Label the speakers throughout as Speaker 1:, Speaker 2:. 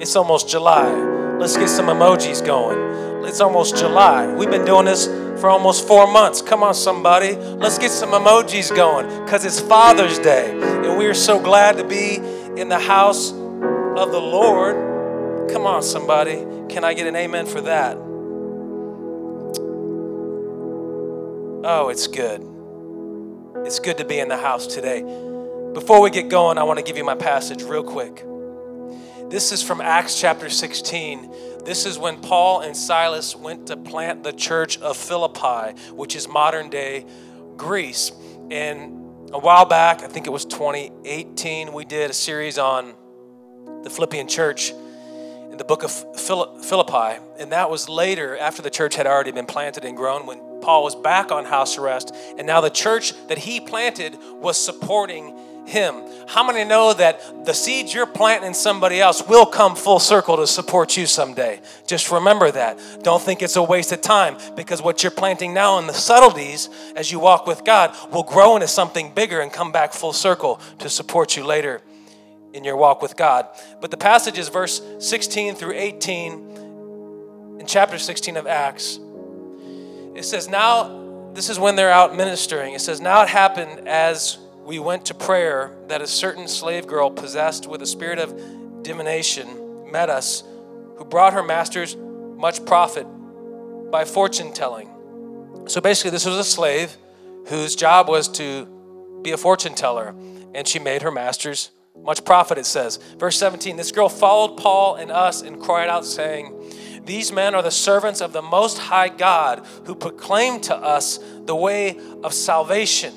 Speaker 1: It's almost July. Let's get some emojis going. It's almost July. We've been doing this for almost four months. Come on, somebody. Let's get some emojis going because it's Father's Day. And we are so glad to be in the house of the Lord. Come on, somebody. Can I get an amen for that? Oh, it's good. It's good to be in the house today. Before we get going, I want to give you my passage real quick. This is from Acts chapter 16. This is when Paul and Silas went to plant the church of Philippi, which is modern day Greece. And a while back, I think it was 2018, we did a series on the Philippian church in the book of Philippi. And that was later, after the church had already been planted and grown, when Paul was back on house arrest. And now the church that he planted was supporting him. How many know that the seeds you're planting in somebody else will come full circle to support you someday? Just remember that. Don't think it's a waste of time because what you're planting now in the subtleties as you walk with God will grow into something bigger and come back full circle to support you later in your walk with God. But the passage is verse 16 through 18 in chapter 16 of Acts. It says, Now, this is when they're out ministering. It says, Now it happened as we went to prayer that a certain slave girl possessed with a spirit of divination met us, who brought her masters much profit by fortune telling. So basically, this was a slave whose job was to be a fortune teller, and she made her masters much profit, it says. Verse 17 This girl followed Paul and us and cried out, saying, These men are the servants of the Most High God who proclaim to us the way of salvation.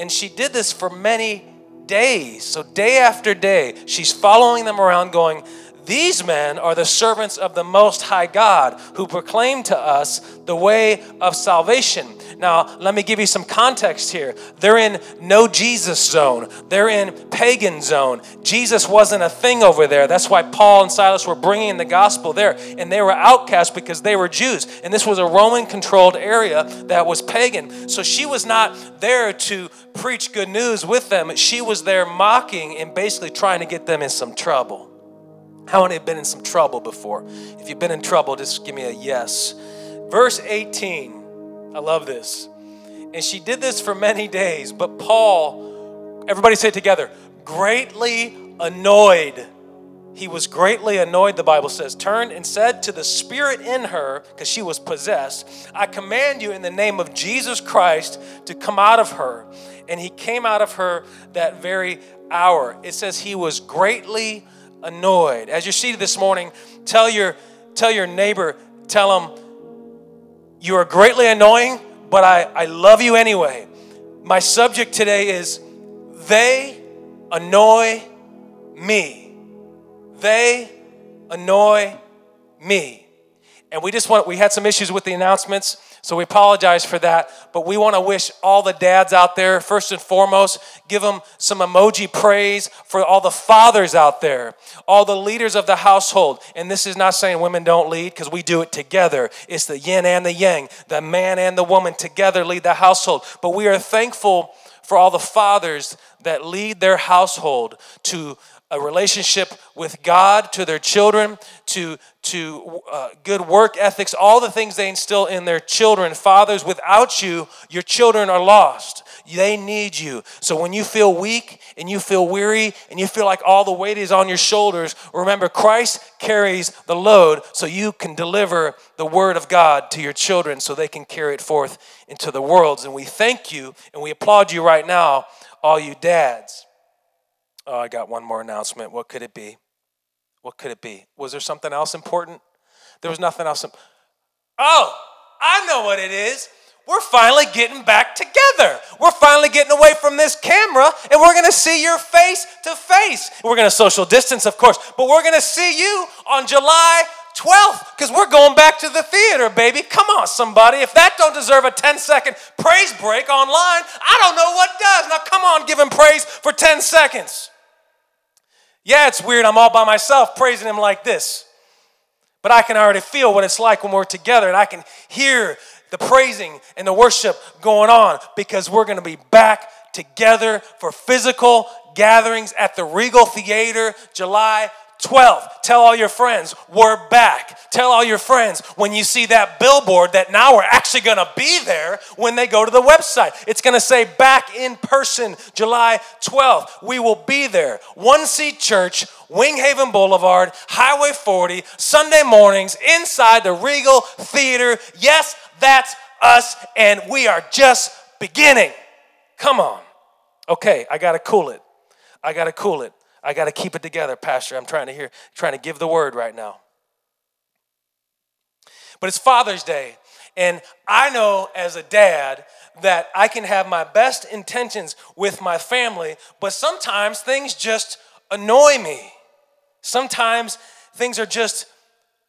Speaker 1: And she did this for many days. So, day after day, she's following them around, going, These men are the servants of the Most High God who proclaim to us the way of salvation. Now, let me give you some context here. They're in no Jesus zone, they're in pagan zone. Jesus wasn't a thing over there. That's why Paul and Silas were bringing the gospel there. And they were outcast because they were Jews. And this was a Roman controlled area that was pagan. So she was not there to preach good news with them, she was there mocking and basically trying to get them in some trouble. How many have been in some trouble before? If you've been in trouble, just give me a yes. Verse 18 I love this. And she did this for many days, but Paul, everybody say it together, greatly annoyed. He was greatly annoyed, the Bible says, turned and said to the spirit in her, because she was possessed, I command you in the name of Jesus Christ to come out of her. And he came out of her that very hour. It says he was greatly annoyed. As you're seated this morning, tell your, tell your neighbor, tell him, you are greatly annoying, but I, I love you anyway. My subject today is they annoy me. They annoy me. And we just want, we had some issues with the announcements. So we apologize for that, but we want to wish all the dads out there, first and foremost, give them some emoji praise for all the fathers out there, all the leaders of the household. And this is not saying women don't lead because we do it together. It's the yin and the yang, the man and the woman together lead the household. But we are thankful for all the fathers that lead their household to a relationship with God, to their children, to, to uh, good work ethics, all the things they instill in their children. Fathers, without you, your children are lost. They need you. So when you feel weak and you feel weary and you feel like all the weight is on your shoulders, remember Christ carries the load so you can deliver the word of God to your children so they can carry it forth into the worlds. And we thank you and we applaud you right now, all you dads. Oh, I got one more announcement. What could it be? What could it be? Was there something else important? There was nothing else. Oh, I know what it is. We're finally getting back together. We're finally getting away from this camera and we're gonna see your face to face. We're gonna social distance, of course, but we're gonna see you on July 12th because we're going back to the theater, baby. Come on, somebody. If that don't deserve a 10 second praise break online, I don't know what does. Now, come on, give him praise for 10 seconds. Yeah, it's weird. I'm all by myself praising him like this. But I can already feel what it's like when we're together, and I can hear the praising and the worship going on because we're going to be back together for physical gatherings at the Regal Theater July 12. Tell all your friends we're back. Tell all your friends when you see that billboard that now we're actually going to be there when they go to the website. It's going to say back in person July 12th. We will be there. One Seed Church, Winghaven Boulevard, Highway 40, Sunday mornings inside the Regal Theater. Yes, that's us, and we are just beginning. Come on. Okay, I got to cool it. I got to cool it. I got to keep it together, Pastor. I'm trying to hear, trying to give the word right now. But it's Father's Day, and I know as a dad that I can have my best intentions with my family, but sometimes things just annoy me. Sometimes things are just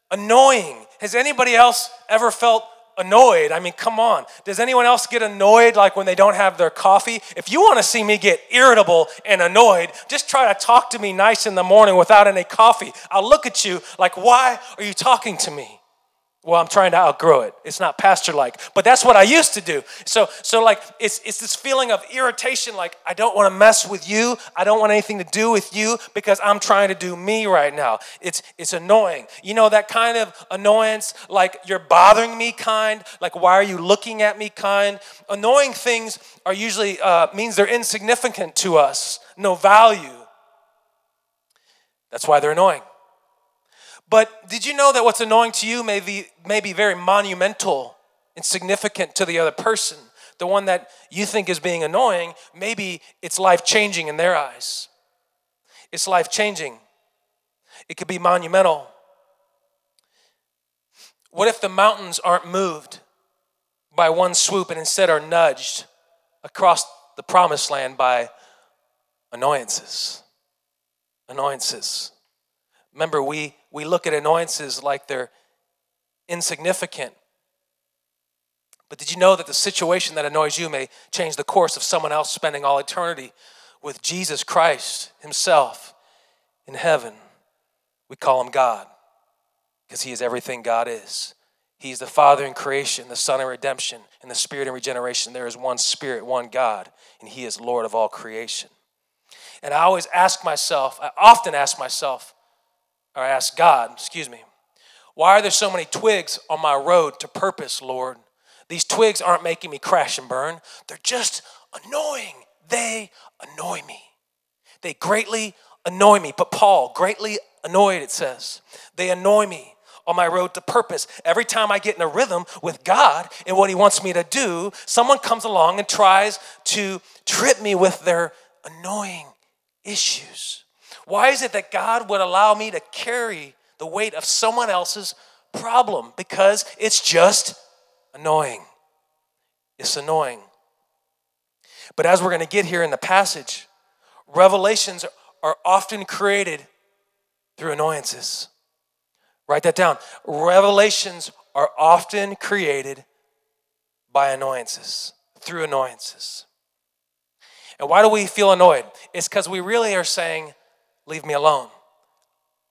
Speaker 1: annoying. Has anybody else ever felt annoyed. I mean, come on. Does anyone else get annoyed like when they don't have their coffee? If you want to see me get irritable and annoyed, just try to talk to me nice in the morning without any coffee. I'll look at you like, why are you talking to me? Well, I'm trying to outgrow it. It's not pastor like, but that's what I used to do. So, so like, it's, it's this feeling of irritation like, I don't want to mess with you. I don't want anything to do with you because I'm trying to do me right now. It's, it's annoying. You know, that kind of annoyance, like you're bothering me kind, like, why are you looking at me kind? Annoying things are usually, uh, means they're insignificant to us, no value. That's why they're annoying. But did you know that what's annoying to you may be, may be very monumental and significant to the other person? The one that you think is being annoying, maybe it's life changing in their eyes. It's life changing. It could be monumental. What if the mountains aren't moved by one swoop and instead are nudged across the promised land by annoyances? Annoyances. Remember, we, we look at annoyances like they're insignificant. But did you know that the situation that annoys you may change the course of someone else spending all eternity with Jesus Christ Himself in heaven? We call Him God because He is everything God is. He's the Father in creation, the Son in redemption, and the Spirit in regeneration. There is one Spirit, one God, and He is Lord of all creation. And I always ask myself, I often ask myself, or ask God, excuse me, why are there so many twigs on my road to purpose, Lord? These twigs aren't making me crash and burn. They're just annoying. They annoy me. They greatly annoy me. But Paul, greatly annoyed, it says. They annoy me on my road to purpose. Every time I get in a rhythm with God and what He wants me to do, someone comes along and tries to trip me with their annoying issues. Why is it that God would allow me to carry the weight of someone else's problem? Because it's just annoying. It's annoying. But as we're going to get here in the passage, revelations are often created through annoyances. Write that down. Revelations are often created by annoyances, through annoyances. And why do we feel annoyed? It's because we really are saying, Leave me alone.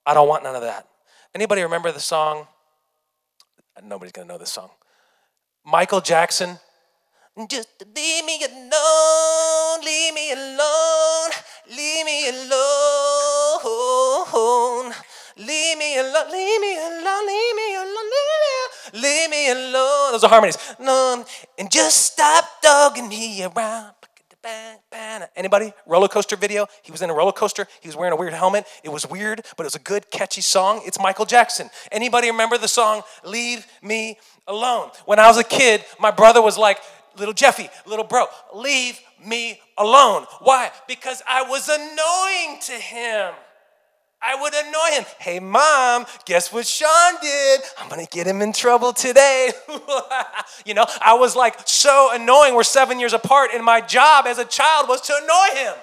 Speaker 1: I don't want none of that. Anybody remember the song? Nobody's gonna know this song. Michael Jackson. Just leave me alone, leave me alone, leave me alone, leave me alone, leave me alone, leave me alone, leave me alone. Those are harmonies. No, and just stop dogging me around. Anybody? Roller coaster video? He was in a roller coaster. He was wearing a weird helmet. It was weird, but it was a good, catchy song. It's Michael Jackson. Anybody remember the song Leave Me Alone? When I was a kid, my brother was like, Little Jeffy, little bro, leave me alone. Why? Because I was annoying to him. I would annoy him. Hey, mom, guess what Sean did? I'm gonna get him in trouble today. you know, I was like so annoying. We're seven years apart, and my job as a child was to annoy him.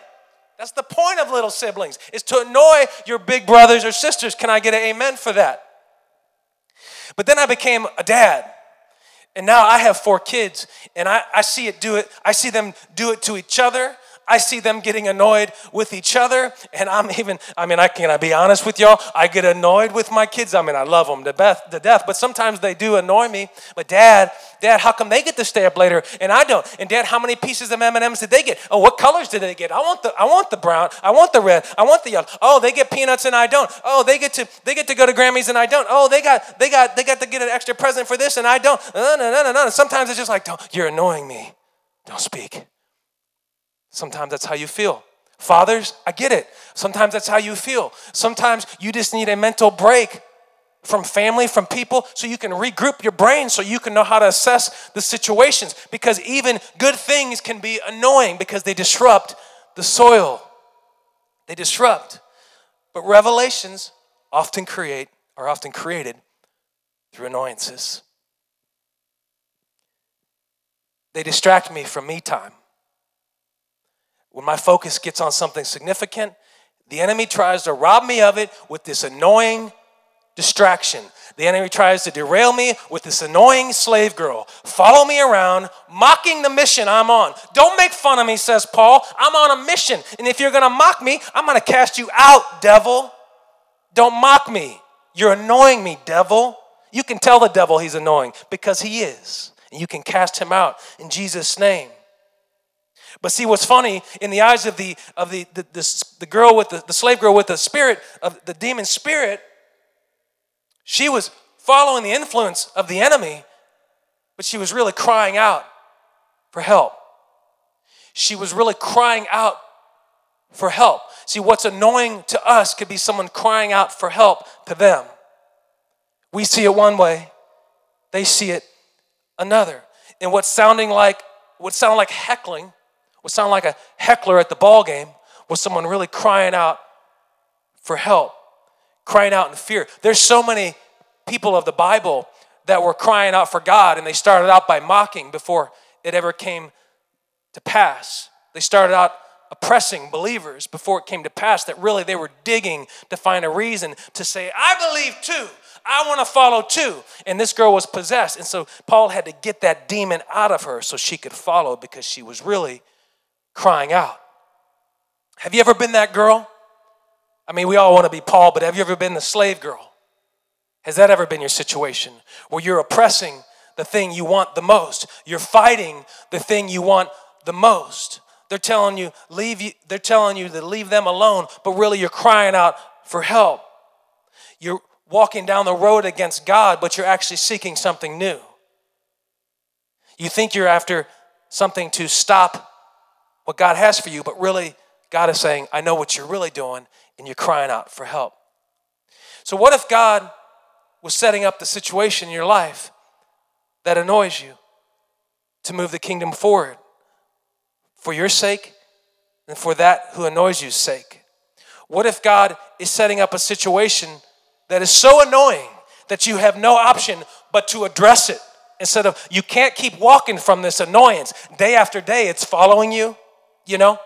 Speaker 1: That's the point of little siblings, is to annoy your big brothers or sisters. Can I get an amen for that? But then I became a dad. And now I have four kids, and I, I see it do it, I see them do it to each other. I see them getting annoyed with each other. And I'm even, I mean, I can I be honest with y'all? I get annoyed with my kids. I mean, I love them to death, to death, but sometimes they do annoy me. But dad, dad, how come they get to stay up later and I don't? And dad, how many pieces of M&Ms did they get? Oh, what colors did they get? I want the, I want the brown. I want the red. I want the yellow. Oh, they get peanuts and I don't. Oh, they get to, they get to go to Grammys and I don't. Oh, they got, they got, they got to get an extra present for this and I don't. No, no, no, no, no. Sometimes it's just like, don't, you're annoying me. Don't speak. Sometimes that's how you feel. Fathers, I get it. Sometimes that's how you feel. Sometimes you just need a mental break from family, from people, so you can regroup your brain so you can know how to assess the situations. Because even good things can be annoying because they disrupt the soil. They disrupt. But revelations often create, are often created through annoyances. They distract me from me time. When my focus gets on something significant, the enemy tries to rob me of it with this annoying distraction. The enemy tries to derail me with this annoying slave girl. Follow me around, mocking the mission I'm on. Don't make fun of me, says Paul. I'm on a mission. And if you're going to mock me, I'm going to cast you out, devil. Don't mock me. You're annoying me, devil. You can tell the devil he's annoying because he is. And you can cast him out in Jesus' name. But see what's funny in the eyes of the of the the, the, the girl with the, the slave girl with the spirit of the demon spirit, she was following the influence of the enemy, but she was really crying out for help. She was really crying out for help. See, what's annoying to us could be someone crying out for help to them. We see it one way, they see it another. And what's sounding like what sounded like heckling what sounded like a heckler at the ball game was someone really crying out for help, crying out in fear. There's so many people of the Bible that were crying out for God, and they started out by mocking before it ever came to pass. They started out oppressing believers before it came to pass, that really they were digging to find a reason to say, I believe too. I want to follow too. And this girl was possessed. And so Paul had to get that demon out of her so she could follow because she was really crying out. Have you ever been that girl? I mean, we all want to be Paul, but have you ever been the slave girl? Has that ever been your situation where you're oppressing the thing you want the most? You're fighting the thing you want the most. They're telling you leave you they're telling you to leave them alone, but really you're crying out for help. You're walking down the road against God, but you're actually seeking something new. You think you're after something to stop what God has for you, but really, God is saying, I know what you're really doing, and you're crying out for help. So, what if God was setting up the situation in your life that annoys you to move the kingdom forward for your sake and for that who annoys you's sake? What if God is setting up a situation that is so annoying that you have no option but to address it instead of you can't keep walking from this annoyance day after day it's following you you know?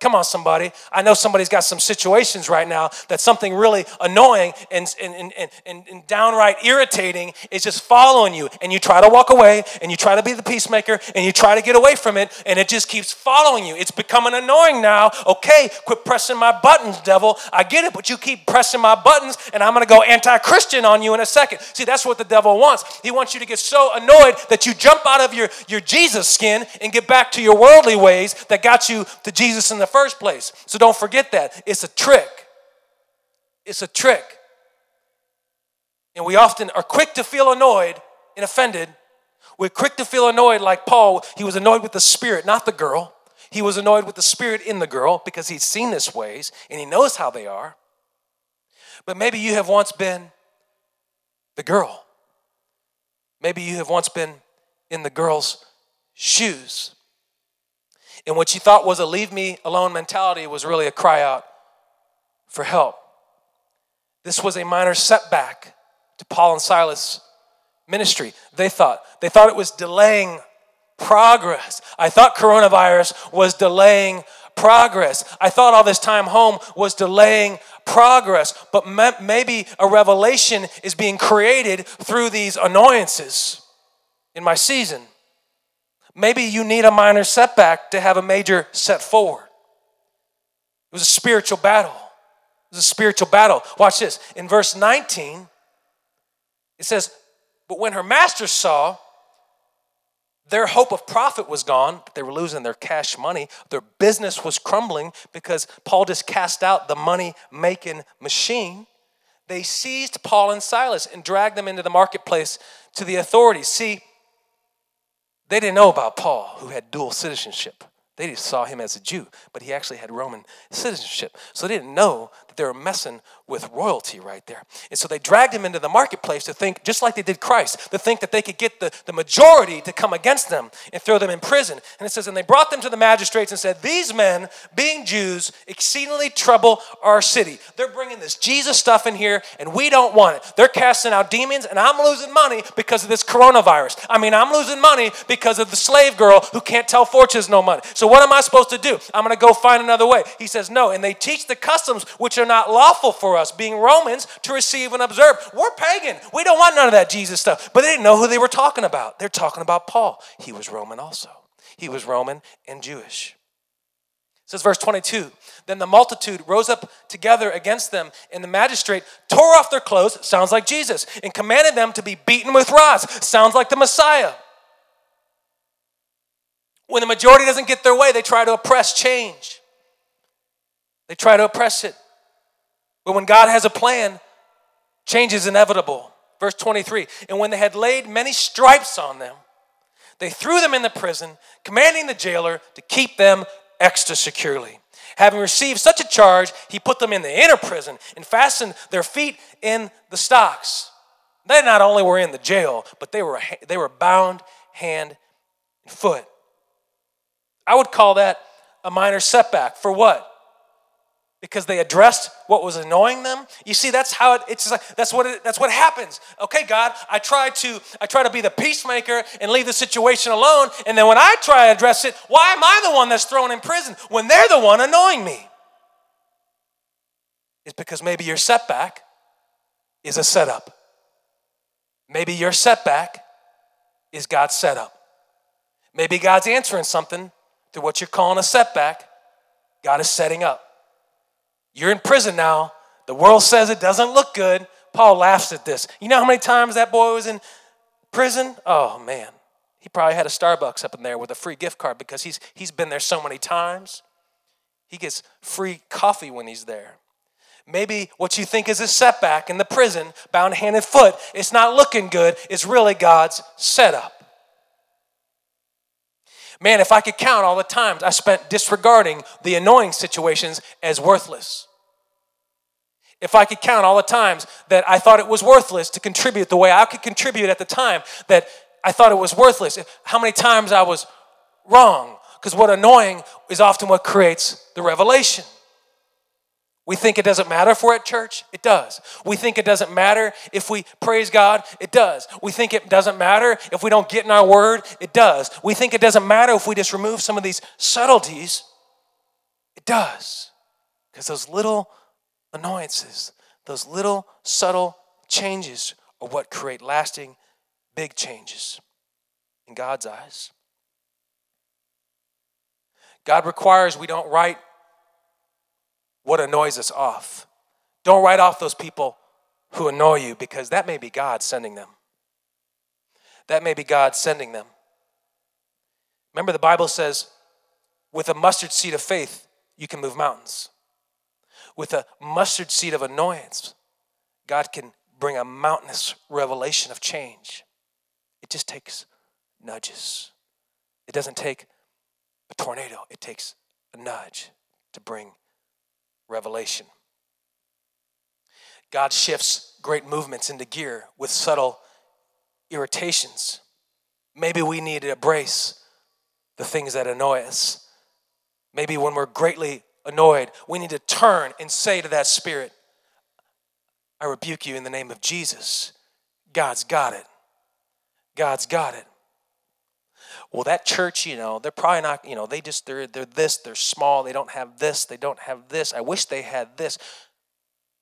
Speaker 1: Come on, somebody. I know somebody's got some situations right now that something really annoying and, and, and, and, and downright irritating is just following you. And you try to walk away and you try to be the peacemaker and you try to get away from it and it just keeps following you. It's becoming annoying now. Okay, quit pressing my buttons, devil. I get it, but you keep pressing my buttons and I'm going to go anti Christian on you in a second. See, that's what the devil wants. He wants you to get so annoyed that you jump out of your, your Jesus skin and get back to your worldly ways that got you to Jesus in the first place. So don't forget that. It's a trick. It's a trick. And we often are quick to feel annoyed and offended. We're quick to feel annoyed, like Paul. He was annoyed with the spirit, not the girl. He was annoyed with the spirit in the girl because he's seen this ways and he knows how they are. But maybe you have once been the girl. Maybe you have once been in the girl's shoes. And what you thought was a leave me alone mentality was really a cry out for help. This was a minor setback to Paul and Silas' ministry. They thought. They thought it was delaying progress. I thought coronavirus was delaying progress. I thought all this time home was delaying progress, but maybe a revelation is being created through these annoyances in my season. Maybe you need a minor setback to have a major set forward. It was a spiritual battle. It was a spiritual battle. Watch this. In verse 19, it says, But when her master saw their hope of profit was gone. They were losing their cash money. Their business was crumbling because Paul just cast out the money making machine. They seized Paul and Silas and dragged them into the marketplace to the authorities. See, they didn't know about Paul, who had dual citizenship. They just saw him as a Jew, but he actually had Roman citizenship. So they didn't know that they were messing with royalty right there. And so they dragged him into the marketplace to think, just like they did Christ, to think that they could get the, the majority to come against them and throw them in prison. And it says, and they brought them to the magistrates and said, These men, being Jews, exceedingly trouble our city. They're bringing this Jesus stuff in here, and we don't want it. They're casting out demons, and I'm losing money because of this coronavirus. I mean, I'm losing money because of the slave girl who can't tell fortunes no money. So what am I supposed to do? I'm going to go find another way. He says, No. And they teach the customs which are not lawful for us, being Romans, to receive and observe. We're pagan. We don't want none of that Jesus stuff. But they didn't know who they were talking about. They're talking about Paul. He was Roman also, he was Roman and Jewish. It says verse 22 Then the multitude rose up together against them, and the magistrate tore off their clothes, sounds like Jesus, and commanded them to be beaten with rods, sounds like the Messiah. When the majority doesn't get their way, they try to oppress change. They try to oppress it. But when God has a plan, change is inevitable. Verse 23 And when they had laid many stripes on them, they threw them in the prison, commanding the jailer to keep them extra securely. Having received such a charge, he put them in the inner prison and fastened their feet in the stocks. They not only were in the jail, but they were, they were bound hand and foot. I would call that a minor setback. For what? Because they addressed what was annoying them. You see, that's how it, it's like that's what it, that's what happens. Okay, God, I try to I try to be the peacemaker and leave the situation alone, and then when I try to address it, why am I the one that's thrown in prison when they're the one annoying me? It's because maybe your setback is a setup. Maybe your setback is God's setup. Maybe God's answering something through what you're calling a setback, God is setting up. You're in prison now. The world says it doesn't look good. Paul laughs at this. You know how many times that boy was in prison? Oh, man. He probably had a Starbucks up in there with a free gift card because he's, he's been there so many times. He gets free coffee when he's there. Maybe what you think is a setback in the prison, bound hand and foot, it's not looking good. It's really God's setup. Man, if I could count all the times I spent disregarding the annoying situations as worthless. If I could count all the times that I thought it was worthless to contribute the way I could contribute at the time that I thought it was worthless, how many times I was wrong. Because what annoying is often what creates the revelation. We think it doesn't matter if we're at church? It does. We think it doesn't matter if we praise God? It does. We think it doesn't matter if we don't get in our word? It does. We think it doesn't matter if we just remove some of these subtleties? It does. Because those little annoyances, those little subtle changes are what create lasting big changes in God's eyes. God requires we don't write what annoys us off. Don't write off those people who annoy you because that may be God sending them. That may be God sending them. Remember, the Bible says, with a mustard seed of faith, you can move mountains. With a mustard seed of annoyance, God can bring a mountainous revelation of change. It just takes nudges. It doesn't take a tornado, it takes a nudge to bring revelation. God shifts great movements into gear with subtle irritations. Maybe we need to embrace the things that annoy us. Maybe when we're greatly annoyed, we need to turn and say to that spirit, I rebuke you in the name of Jesus. God's got it. God's got it well that church you know they're probably not you know they just they're they're this they're small they don't have this they don't have this i wish they had this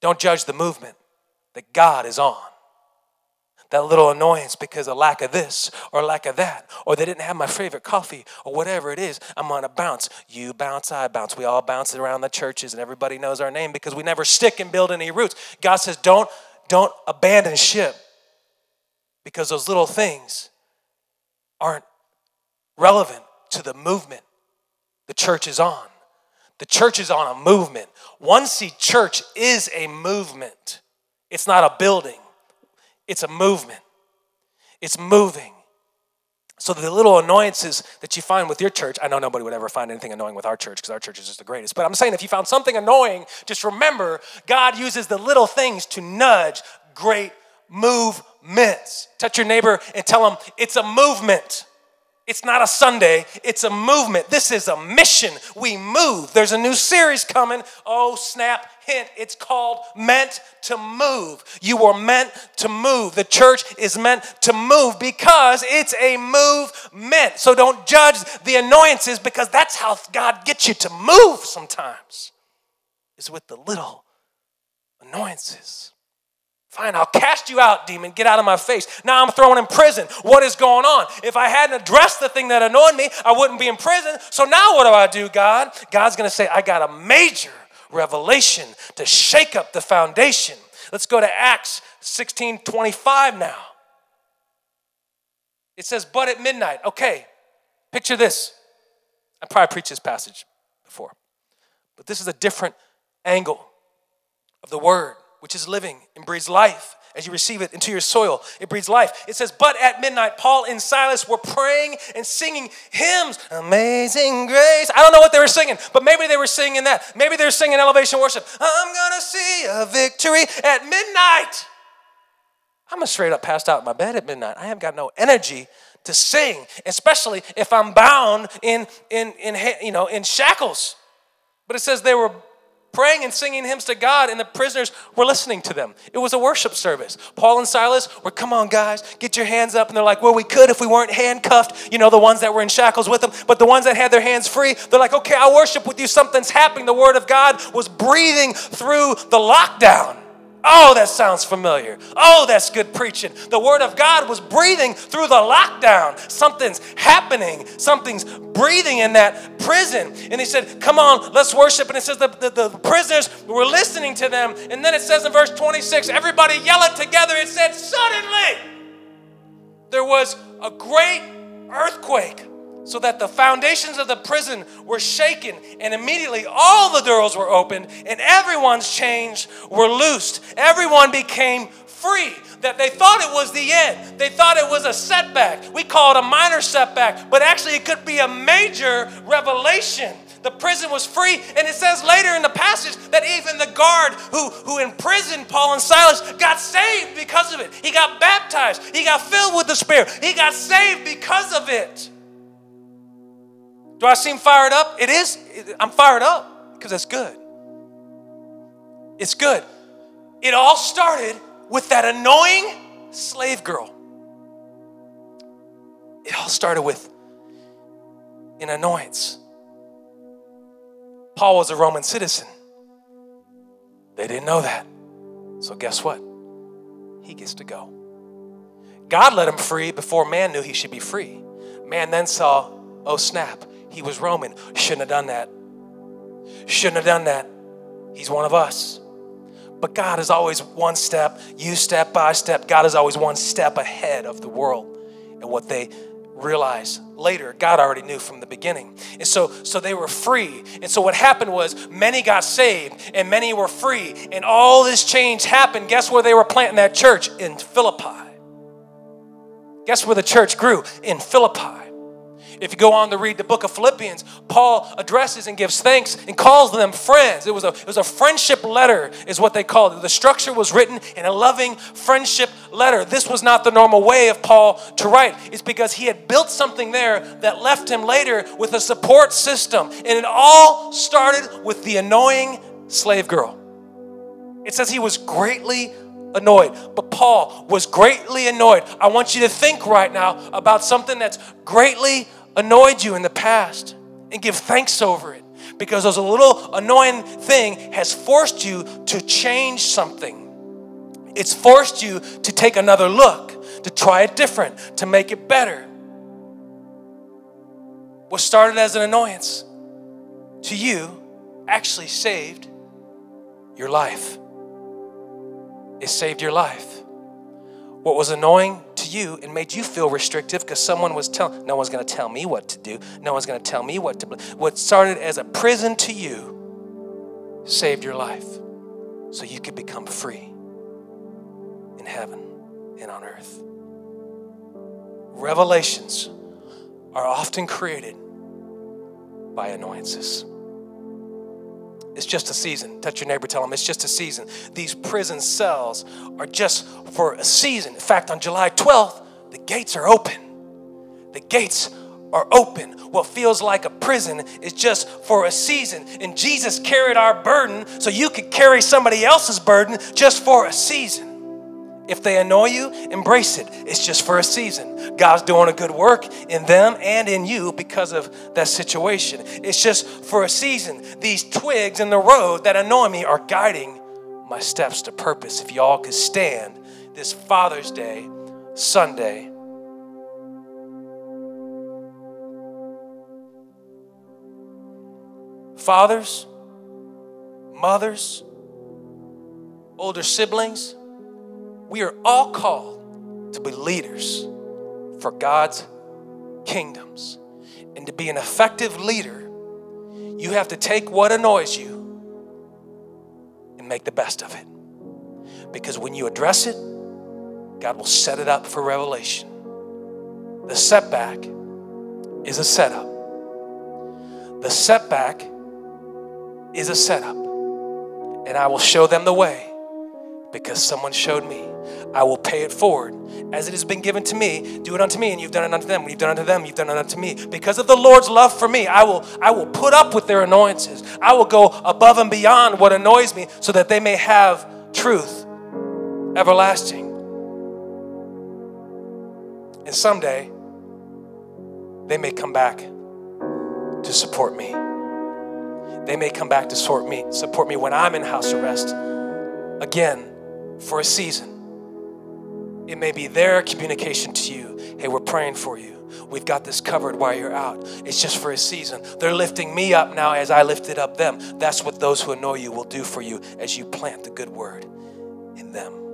Speaker 1: don't judge the movement that god is on that little annoyance because of lack of this or lack of that, or they didn't have my favorite coffee or whatever it is, I'm gonna bounce. You bounce, I bounce. We all bounce around the churches and everybody knows our name because we never stick and build any roots. God says, don't, don't abandon ship because those little things aren't relevant to the movement the church is on. The church is on a movement. One Seed Church is a movement, it's not a building. It's a movement, it's moving. So the little annoyances that you find with your church, I know nobody would ever find anything annoying with our church because our church is just the greatest. But I'm saying if you found something annoying, just remember God uses the little things to nudge great movements. Touch your neighbor and tell them it's a movement. It's not a Sunday, it's a movement. This is a mission. We move. There's a new series coming. Oh, snap, hint. It's called Meant to Move. You were meant to move. The church is meant to move because it's a movement. So don't judge the annoyances because that's how God gets you to move sometimes, is with the little annoyances. Fine, I'll cast you out, demon. Get out of my face. Now I'm thrown in prison. What is going on? If I hadn't addressed the thing that annoyed me, I wouldn't be in prison. So now what do I do, God? God's going to say, I got a major revelation to shake up the foundation. Let's go to Acts 16 25 now. It says, but at midnight. Okay, picture this. I probably preached this passage before, but this is a different angle of the word which is living and breathes life as you receive it into your soil. It breathes life. It says, But at midnight, Paul and Silas were praying and singing hymns. Amazing grace. I don't know what they were singing, but maybe they were singing that. Maybe they were singing elevation worship. I'm going to see a victory at midnight. I'm a straight up passed out in my bed at midnight. I have got no energy to sing, especially if I'm bound in, in, in, you know, in shackles. But it says they were praying and singing hymns to God, and the prisoners were listening to them. It was a worship service. Paul and Silas were, come on, guys, get your hands up. And they're like, well, we could if we weren't handcuffed, you know, the ones that were in shackles with them. But the ones that had their hands free, they're like, okay, I'll worship with you. Something's happening. The word of God was breathing through the lockdown. Oh, that sounds familiar. Oh, that's good preaching. The Word of God was breathing through the lockdown. Something's happening. Something's breathing in that prison. And he said, Come on, let's worship. And it says the, the, the prisoners were listening to them. And then it says in verse 26, everybody yelling together. It said, Suddenly there was a great earthquake so that the foundations of the prison were shaken, and immediately all the doors were opened, and everyone's chains were loosed. Everyone became free. That they thought it was the end. They thought it was a setback. We call it a minor setback, but actually it could be a major revelation. The prison was free, and it says later in the passage that even the guard who, who imprisoned Paul and Silas got saved because of it. He got baptized, he got filled with the Spirit, he got saved because of it. Do I seem fired up? It is. I'm fired up because it's good. It's good. It all started with that annoying slave girl. It all started with an annoyance. Paul was a Roman citizen. They didn't know that. So, guess what? He gets to go. God let him free before man knew he should be free. Man then saw, oh snap, he was Roman. Shouldn't have done that. Shouldn't have done that. He's one of us. But God is always one step, you step by step. God is always one step ahead of the world and what they realize later god already knew from the beginning and so so they were free and so what happened was many got saved and many were free and all this change happened guess where they were planting that church in philippi guess where the church grew in philippi if you go on to read the book of Philippians, Paul addresses and gives thanks and calls them friends. It was a, it was a friendship letter, is what they called it. The structure was written in a loving friendship letter. This was not the normal way of Paul to write. It's because he had built something there that left him later with a support system. And it all started with the annoying slave girl. It says he was greatly annoyed. But Paul was greatly annoyed. I want you to think right now about something that's greatly annoyed you in the past and give thanks over it because those little annoying thing has forced you to change something. It's forced you to take another look. To try it different, to make it better. What started as an annoyance to you actually saved your life. It saved your life. What was annoying you and made you feel restrictive because someone was telling, no one's going to tell me what to do. No one's going to tell me what to. What started as a prison to you saved your life so you could become free in heaven and on earth. Revelations are often created by annoyances. It's just a season. Touch your neighbor, tell them it's just a season. These prison cells are just for a season. In fact, on July 12th, the gates are open. The gates are open. What feels like a prison is just for a season. And Jesus carried our burden so you could carry somebody else's burden just for a season. If they annoy you, embrace it. It's just for a season. God's doing a good work in them and in you because of that situation. It's just for a season. These twigs in the road that annoy me are guiding my steps to purpose. If y'all could stand this Father's Day, Sunday, fathers, mothers, older siblings, we are all called to be leaders for God's kingdoms. And to be an effective leader, you have to take what annoys you and make the best of it. Because when you address it, God will set it up for revelation. The setback is a setup. The setback is a setup. And I will show them the way because someone showed me. I will pay it forward. As it has been given to me, do it unto me, and you've done it unto them. When you've done it unto them, you've done it unto me. Because of the Lord's love for me, I will, I will put up with their annoyances. I will go above and beyond what annoys me so that they may have truth everlasting. And someday, they may come back to support me. They may come back to support me, support me when I'm in house arrest again for a season. It may be their communication to you hey, we're praying for you. We've got this covered while you're out. It's just for a season. They're lifting me up now as I lifted up them. That's what those who annoy you will do for you as you plant the good word in them.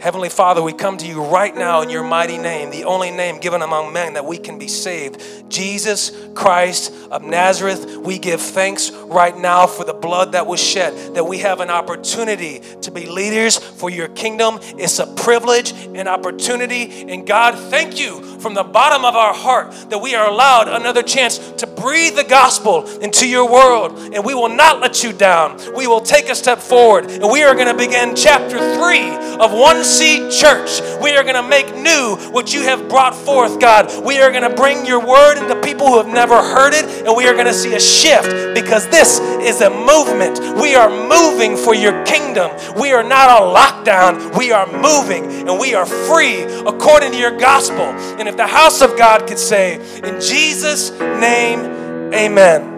Speaker 1: Heavenly Father, we come to you right now in your mighty name, the only name given among men that we can be saved. Jesus Christ of Nazareth, we give thanks right now for the blood that was shed, that we have an opportunity to be leaders for your kingdom. It's a privilege, an opportunity. And God, thank you from the bottom of our heart that we are allowed another chance to breathe the gospel into your world. And we will not let you down. We will take a step forward. And we are going to begin chapter three of one Seed Church. We are going to make new what you have brought forth, God. We are going to bring your word into people who have never heard it, and we are going to see a shift because this is a movement. We are moving for your kingdom. We are not on lockdown. We are moving and we are free according to your gospel. And if the house of God could say, in Jesus' name, amen.